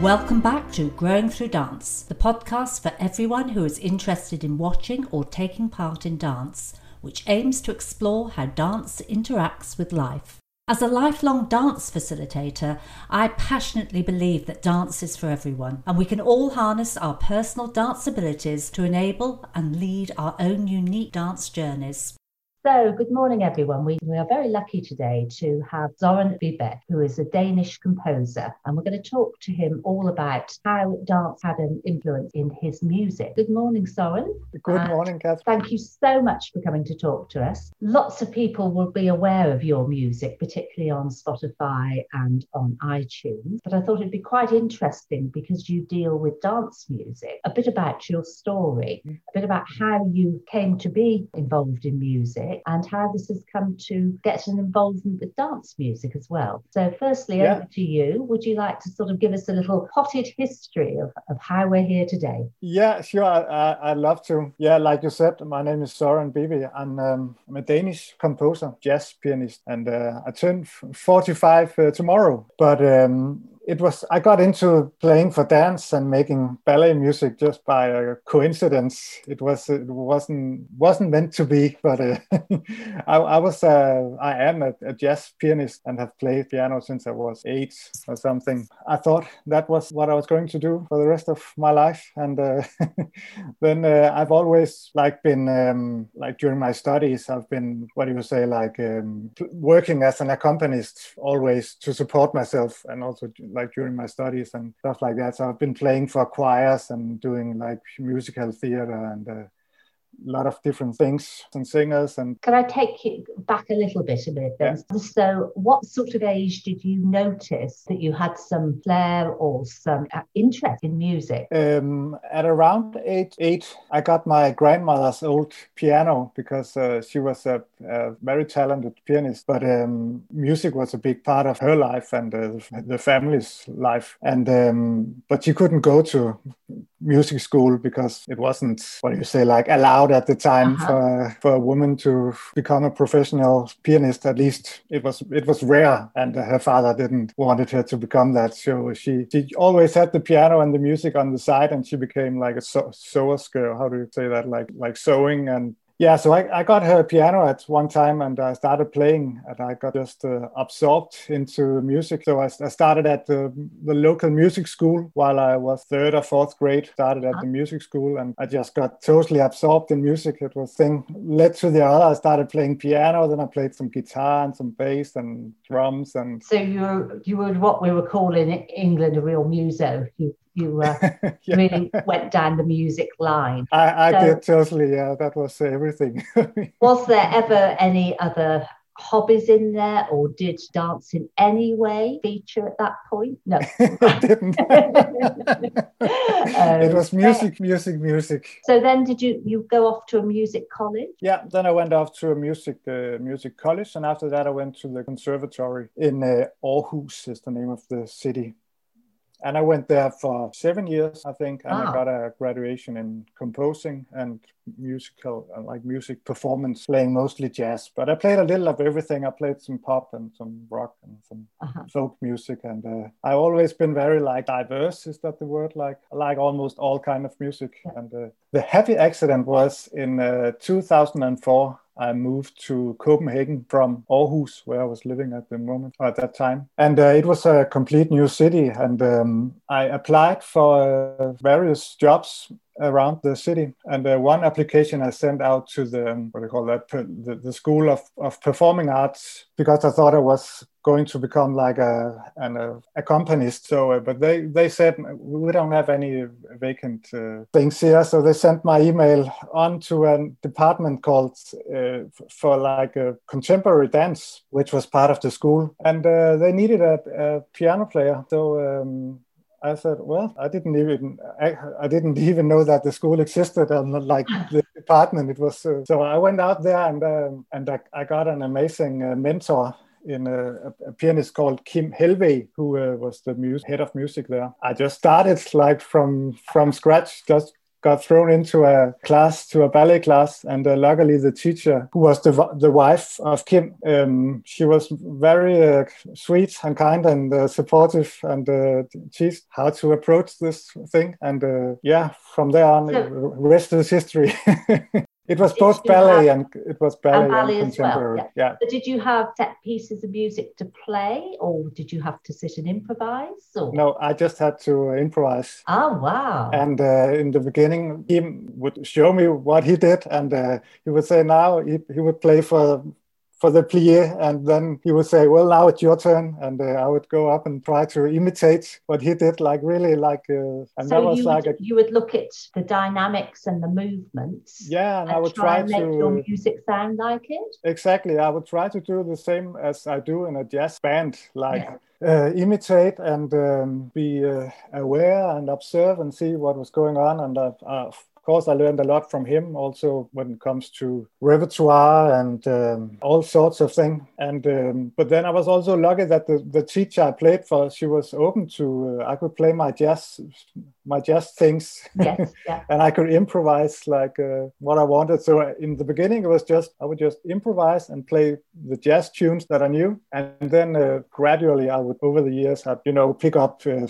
Welcome back to Growing Through Dance, the podcast for everyone who is interested in watching or taking part in dance, which aims to explore how dance interacts with life. As a lifelong dance facilitator, I passionately believe that dance is for everyone, and we can all harness our personal dance abilities to enable and lead our own unique dance journeys. So, good morning, everyone. We, we are very lucky today to have Soren Vibeke, who is a Danish composer, and we're going to talk to him all about how dance had an influence in his music. Good morning, Soren. Good morning, Catherine. Thank you so much for coming to talk to us. Lots of people will be aware of your music, particularly on Spotify and on iTunes, but I thought it'd be quite interesting because you deal with dance music, a bit about your story, a bit about how you came to be involved in music music and how this has come to get an involvement with dance music as well. So, firstly, yeah. over to you. Would you like to sort of give us a little potted history of, of how we're here today? Yeah, sure. I, would love to. Yeah, like you said, my name is Soren Vibeke, and um, I'm a Danish composer, jazz pianist, and uh, I turn 45 uh, tomorrow. But um, it was I got into playing for dance and making ballet music just by a coincidence. It was it wasn't wasn't meant to be, but uh, I, I, was uh, I am a, a, jazz pianist and have played piano since I was eight or something. I thought that was what I was going to do for the rest of my life, and uh, then uh, I've always like been um, like during my studies I've been what do you say like um, working as an accompanist always to support myself and also like during my studies and stuff like that. So I've been playing for choirs and doing like musical theater and uh, lot of different things and singers and can i take you back a little bit a bit then? Yeah. so what sort of age did you notice that you had some flair or some uh, interest in music? Um, at around eight eight i got my grandmother's old piano because uh, she was a, a, very talented pianist but um, music was a big part of her life and uh, the family's life. And um, but she couldn't go to music school because it wasn't what do you say like allowed at the time uh-huh. for for a woman to become a professional pianist. At least it was it was rare and her father didn't wanted her to become that. So she she always had the piano and the music on the side and she became like a sew- sewer's girl how do you say that? Like like sewing and yeah, so I, I got her piano at one time and I started playing and I got just uh, absorbed into music. So I, I started at the, the, local music school while I was third or fourth grade, started at the music school and I just got totally absorbed in music. It was thing led to the other. I started playing piano, then I played some guitar and some bass and drums. And so you were, you were what we were calling in England a real muso. You you uh, yeah. really went down the music line. I, I so, did totally. Yeah, that was everything. was there ever any other hobbies in there or did dance in any way feature at that point no it didn't um, it was music music music so then did you you go off to a music college yeah then i went off to a music uh, music college and after that i went to the conservatory in uh, aarhus is the name of the city and I went there for seven years, I think, and I got a graduation in composing and musical, uh, like music performance, playing mostly jazz. But I played a little of everything. I played some pop and some rock and some uh-huh. folk music, and uh, I've always been very like diverse. Is that the word? Like I like almost all kind of music. Yeah. And uh, the happy accident was in uh, 2004. I moved to Copenhagen from Aarhus, where I was living at the moment at that time, and uh, it was a complete new city. And um, I applied for uh, various jobs around the city. And uh, one application I sent out to the um, what do you call that the, the School of, of Performing Arts because I thought I was going to become like a an accompanist. So, uh, but they they said we don't have any vacant uh, things here. So they sent my email on to a department called uh, for like a contemporary dance, which was part of the school, and uh, they needed a, a piano player. So. Um, I said, well, I didn't even I, I, didn't even know that the school existed and like the department. It was uh, so I went out there and um, and I, I, got an amazing uh, mentor in a, a, pianist called Kim Helvey, who uh, was the head of music there. I just started like from from scratch, just got thrown into a class, to a ballet class, and uh, luckily the teacher, who was the the wife of Kim, um, she was very uh, sweet and kind and uh, supportive, and uh, teach how to approach this thing. And uh, yeah, from there on, so, rest is history. It was both ballet have, and it was ballet and, ballet and contemporary. Well, yeah. yeah. But did you have set pieces of music to play, or did you have to sit and improvise? Or? No, I just had to improvise. Oh wow! And uh, in the beginning, he would show me what he did, and uh, he would say, "Now he, he would play for for the plie, and then he would say, "Well, now it's your turn," and uh, I would go up and try to imitate what he did, like really, like. Uh, and so that was you like would, a, you would look at the dynamics and the movements. Yeah, and, and I would try, try to make your music sound like it. Exactly, I would try to do the same as I do in a jazz band, like. Yeah. Uh, imitate and um, be uh, aware and observe and see what was going on. And uh, uh course, I learned a lot from him also when it comes to repertoire and um, all sorts of things. And um, but then I was also lucky that the, the teacher I played for, she was open to uh, I could play my jazz my jazz things, yes, yeah. and I could improvise like uh, what I wanted. So in the beginning, it was just I would just improvise and play the jazz tunes that I knew, and then uh, gradually I would over the years I'd you know pick up uh,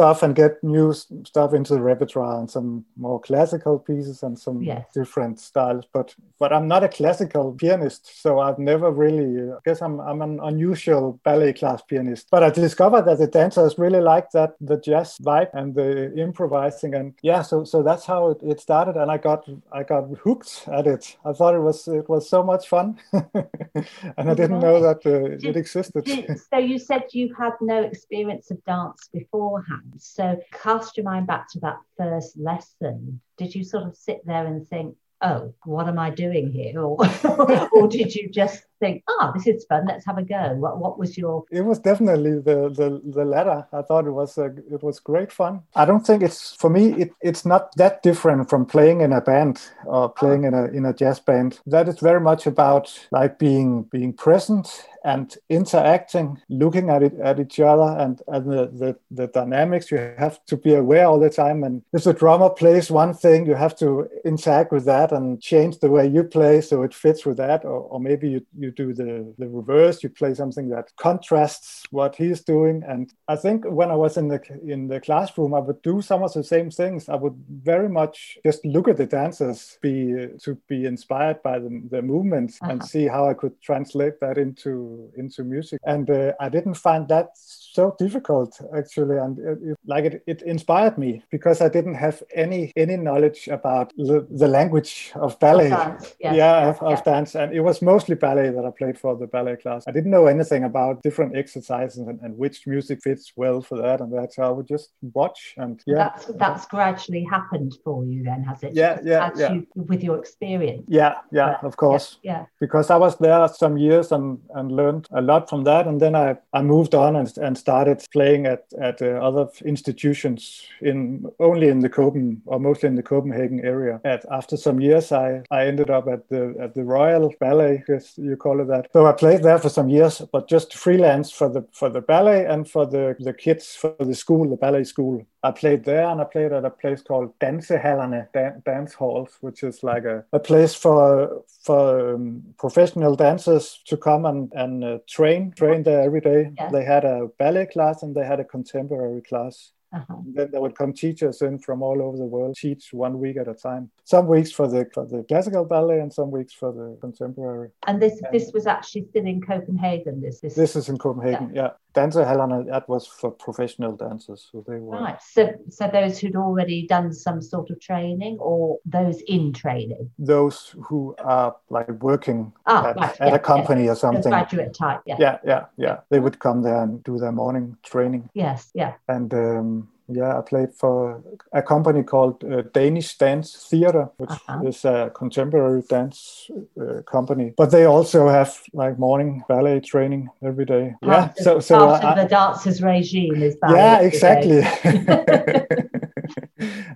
stuff and get new stuff into the repertoire and some more classical pieces and some yes. different styles. But but I'm not a classical pianist, so I've never really. I guess I'm I'm an unusual ballet class pianist. But I discovered that the dancers really like that the jazz vibe and the improvising and yeah. So so that's how it, it started, and I got I got hooked at it. I thought it was it was so much fun, and I didn't know that uh, did, it existed. Did, so you said you had no experience of dance beforehand. So cast your mind back to that first lesson. Did you sort of sit there and think, oh, what am I doing here? Or, or did you just think, oh, this is fun, let's have a go? What, what was your? It was definitely the, the, the latter. I thought it was, a, it was great fun. I don't think it's, for me, it, it's not that different from playing in a band or playing in a, in a jazz band. That is very much about like being, being present and interacting, looking at it at each other and, and the, the, the dynamics. You have to be aware all the time. And if the drummer plays one thing, you have to interact with that and change the way you play so it fits with that. Or, or maybe you, you do the, the reverse, you play something that contrasts what he's doing. And I think when I was in the in the classroom, I would do some of the same things. I would very much just look at the dancers, be to be inspired by the, the movements uh-huh. and see how I could translate that into into music and uh, i didn't find that so difficult actually and it, it, like it, it inspired me because i didn't have any any knowledge about the, the language of ballet of yeah, yeah, of, of dance and it was mostly ballet that i played for the ballet class. I didn't know anything about different exercises and, and which music fits well for that and that. So i would just watch and yeah. That's that's gradually happened for you then has it? Yeah yeah, yeah. You, with your experience. Yeah yeah but, of course. yeah, yeah. Because i was there some years and and learned a lot from that. And then i i moved on and, and started playing at at uh, other institutions in only in the Copenhagen or mostly in the Copenhagen area. At after some years, I I ended up at the at the Royal Ballet, as you call it that. So I played there for some years, but just freelance for the for the ballet and for the the kids for the school, the ballet school. I played there and I played at a place called Dansehallerne, Dan- dance halls, which is like a, a place for for um, professional dancers to come and, and uh, train train there every day. Yeah. They had a ballet class and they had a contemporary class. Uh-huh. Then there would come teachers in from all over the world, teach one week at a time. Some weeks for the for the classical ballet, and some weeks for the contemporary. And this and this was actually still in Copenhagen. This this, this is in Copenhagen. Yeah, yeah. Dansehallerne that was for professional dancers, so they were right. So so those who'd already done some sort of training, or those in training. Those who are like working ah, at, right. at yeah, a company or something. graduate type. Yeah. Yeah, yeah, yeah. They would come there and do their morning training. Yes. Yeah. And. Um, yeah, I played for a company called uh, Danish Dance Theater, which uh-huh. is a contemporary dance uh, company. But they also have like morning ballet training every day. Part yeah, so so part of the dancers regime is ballet. Yeah, exactly.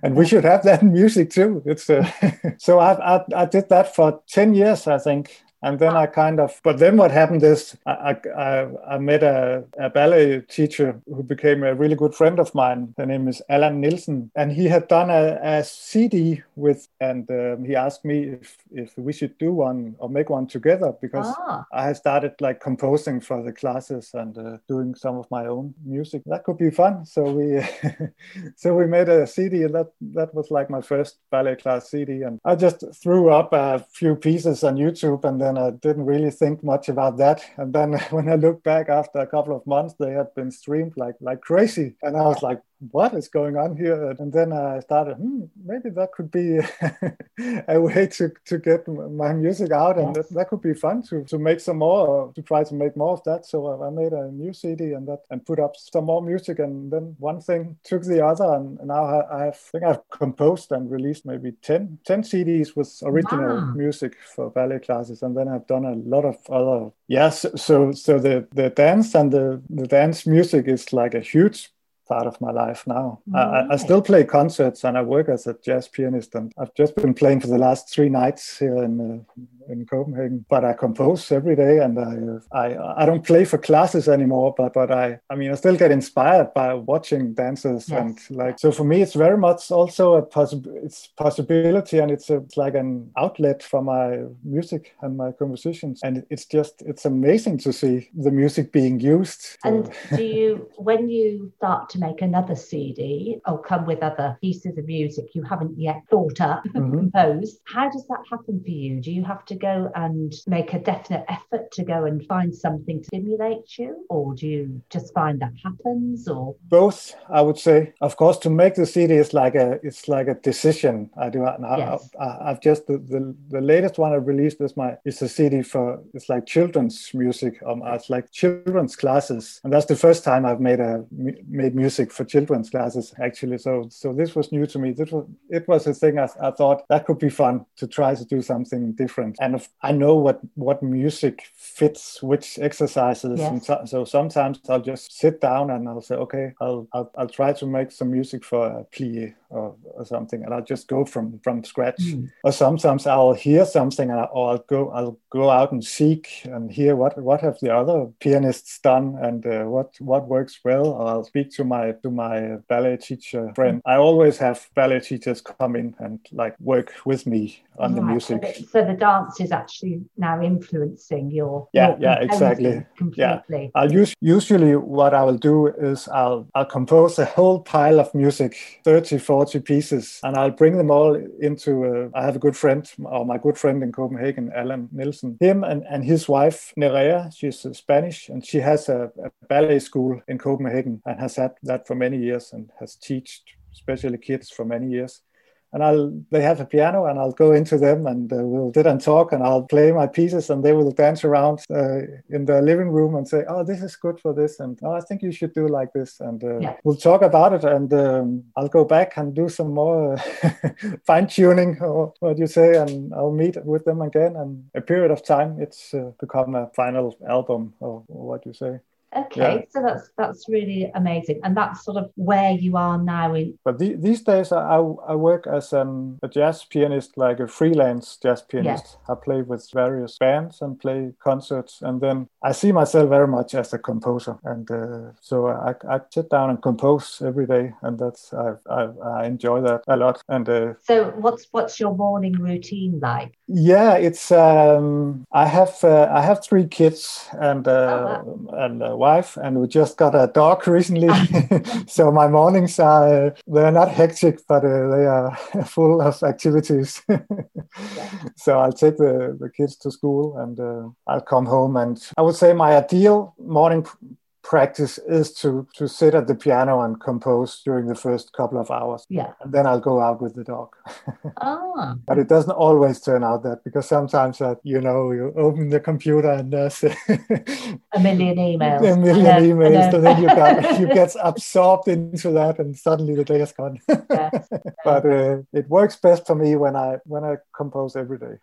and we should have that in music too. It's uh, so I, I I did that for ten years, I think And then I kind of, but then what happened is I, I, I met a, a ballet teacher who became a really good friend of mine. Her name is Allan Nielsen. And he had done a, a CD with, and um, he asked me if, if we should do one or make one together because ah. I had started like composing for the classes and uh, doing some of my own music. That could be fun. So we, so we made a CD and that, that was like my first ballet class CD. And I just threw up a few pieces on YouTube and then I didn't really think much about that. And then when I look back after a couple of months, they had been streamed like like crazy. And I was like, what is going on here? And then I started, hmm, maybe that could be a way to, to get my music out, and that, that could be fun to, to make some more, to try to make more of that. So I made a new CD and that and put up some more music, and then one thing took the other, and now I, have, I think I've composed and released maybe 10, 10 CDs with original wow. music for ballet classes, and then I've done a lot of other. Yes, so so the the dance and the the dance music is like a huge part of my life now. I, I, still play concerts and I work as a jazz pianist, and I've just been playing for the last three nights here in uh, in Copenhagen. But I compose every day, and I I I don't play for classes anymore. But but I I mean I still get inspired by watching dancers yes. and like so for me it's very much also a possible it's possibility and it's, a, it's like an outlet for my music and my compositions and it's just it's amazing to see the music being used. And do you when you start to make another CD or come with other pieces of music you haven't yet thought up mm-hmm. composed? How does that happen for you? Do you have to go and make a definite effort to go and find something to stimulate you, or do you just find that happens? Or both, I would say. Of course, to make the CD is like a it's like a decision. I do now. Yes. I, have just the, the, the latest one I released is my it's a CD for it's like children's music. Um, it's like children's classes, and that's the first time I've made a made music for children's classes actually. So so this was new to me. This was it was a thing I, I thought that could be fun to try to do something different And of I know what what music fits which exercises, yes. and so, so, sometimes I'll just sit down and I'll say, okay, I'll I'll, I'll try to make some music for a plie or, or something, and I'll just go from from scratch. Mm. Or sometimes I'll hear something, and I, or I'll go I'll go out and seek and hear what what have the other pianists done and uh, what what works well. Or I'll speak to my to my ballet teacher friend. Mm. I always have ballet teachers come in and like work with me on right. the music. So the, so the dance is actually now influencing your yeah your yeah exactly completely. Yeah. I'll use usually what I will do is I'll I'll compose a whole pile of music, 30, 40 pieces, and I'll bring them all into. A, I have a good friend, or my good friend in Copenhagen, Alan Nielsen. Him and, and his wife Nerea, she's uh, Spanish, and she has a, a ballet school in Copenhagen and has had that for many years and has taught especially kids for many years and I'll they have a piano and I'll go into them and uh, we'll sit and talk and I'll play my pieces and they will dance around uh, in the living room and say, "Oh, this is good for this," and "Oh, I think you should do like this," and uh, yeah. we'll talk about it and um, I'll go back and do some more fine tuning or what you say, and I'll meet with them again. And a period of time, it's uh, become a final album or, or what you say. Okay, yeah. so that's that's really amazing, and that's sort of where you are now. In but the, these days, I, I work as an, a jazz pianist, like a freelance jazz pianist. I play with various bands and play concerts, and then I see myself very much as a composer, and uh, so I, I sit down and compose every day, and that's I I, I enjoy that a lot. And uh, so, what's what's your morning routine like? Yeah, it's um, I have uh, I have three kids and uh, oh, wow. and a wife, and we just got a dog recently. so my mornings are uh, they're not hectic, but uh, they are full of activities. So I'll take the, the kids to school and uh, I'll come home, and I would say my ideal morning practice is to to sit at the piano and compose during the first couple of hours. Yeah. And then I'll go out with the dog. ah. But it doesn't always turn out that because sometimes that you know you open the computer and there's a million emails. A million then, emails, and then, you got you get absorbed into that, and suddenly the day is gone. yes. But uh, it works best for me when I when I compose every day.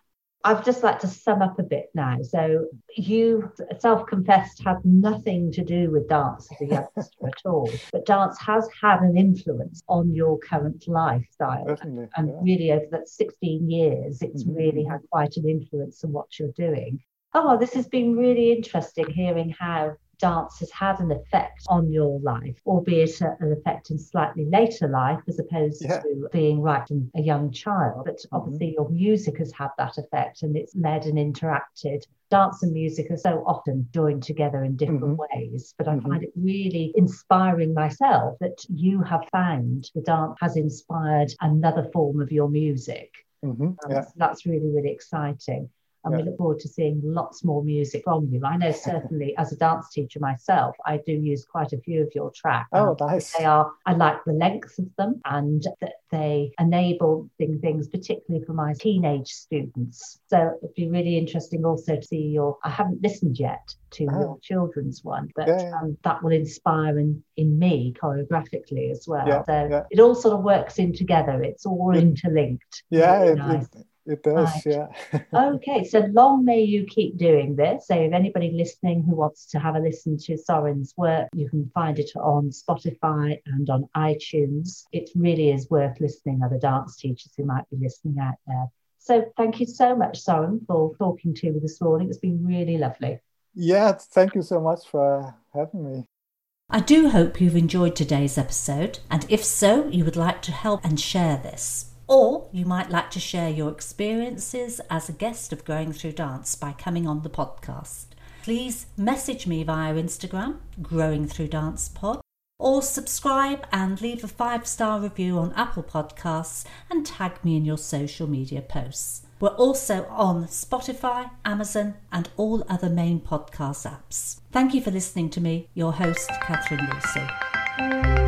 I'd just like to sum up a bit now. So, you self confessed had nothing to do with dance as a youngster at all, but dance has had an influence on your current lifestyle. Definitely, and yeah. really, over that 16 years, it's mm-hmm. really had quite an influence on what you're doing. Oh, this has been really interesting hearing how dance has had an effect on your life, albeit an effect in slightly later life as opposed yeah. to being right from a young child. But mm-hmm. obviously, mm-hmm. your music has had that effect and it's led and interacted. Dance and music are so often joined together in different mm-hmm. ways, but I mm-hmm. find it really inspiring myself that you have found the dance has inspired another form of your music. Mm-hmm. Yeah. That's really, really exciting and yeah. we look forward to seeing lots more music from you. I know certainly as a dance teacher myself, I do use quite a few of your tracks. Oh, nice. They are, I like the length of them and that they enable things, particularly for my teenage students. So it'd be really interesting also to see your, I haven't listened yet to oh. your children's one, but yeah, yeah. Um, that will inspire in, in me choreographically as well. So it all sort of works in together. It's all interlinked. Yeah, really it, nice. it, it does, right. yeah. okay, so long may you keep doing this. So, if anybody listening who wants to have a listen to Soren's work, you can find it on Spotify and on iTunes. It really is worth listening. Other dance teachers who might be listening out there. So, thank you so much, Soren, for talking to me this morning. It's been really lovely. Yeah, thank you so much for having me. I do hope you've enjoyed today's episode, and if so, you would like to help and share this. Or you might like to share your experiences as a guest of Growing Through Dance by coming on the podcast. Please message me via Instagram, Growing Through Dance Pod, or subscribe and leave a five star review on Apple Podcasts and tag me in your social media posts. We're also on Spotify, Amazon, and all other main podcast apps. Thank you for listening to me, your host, Catherine Lucy.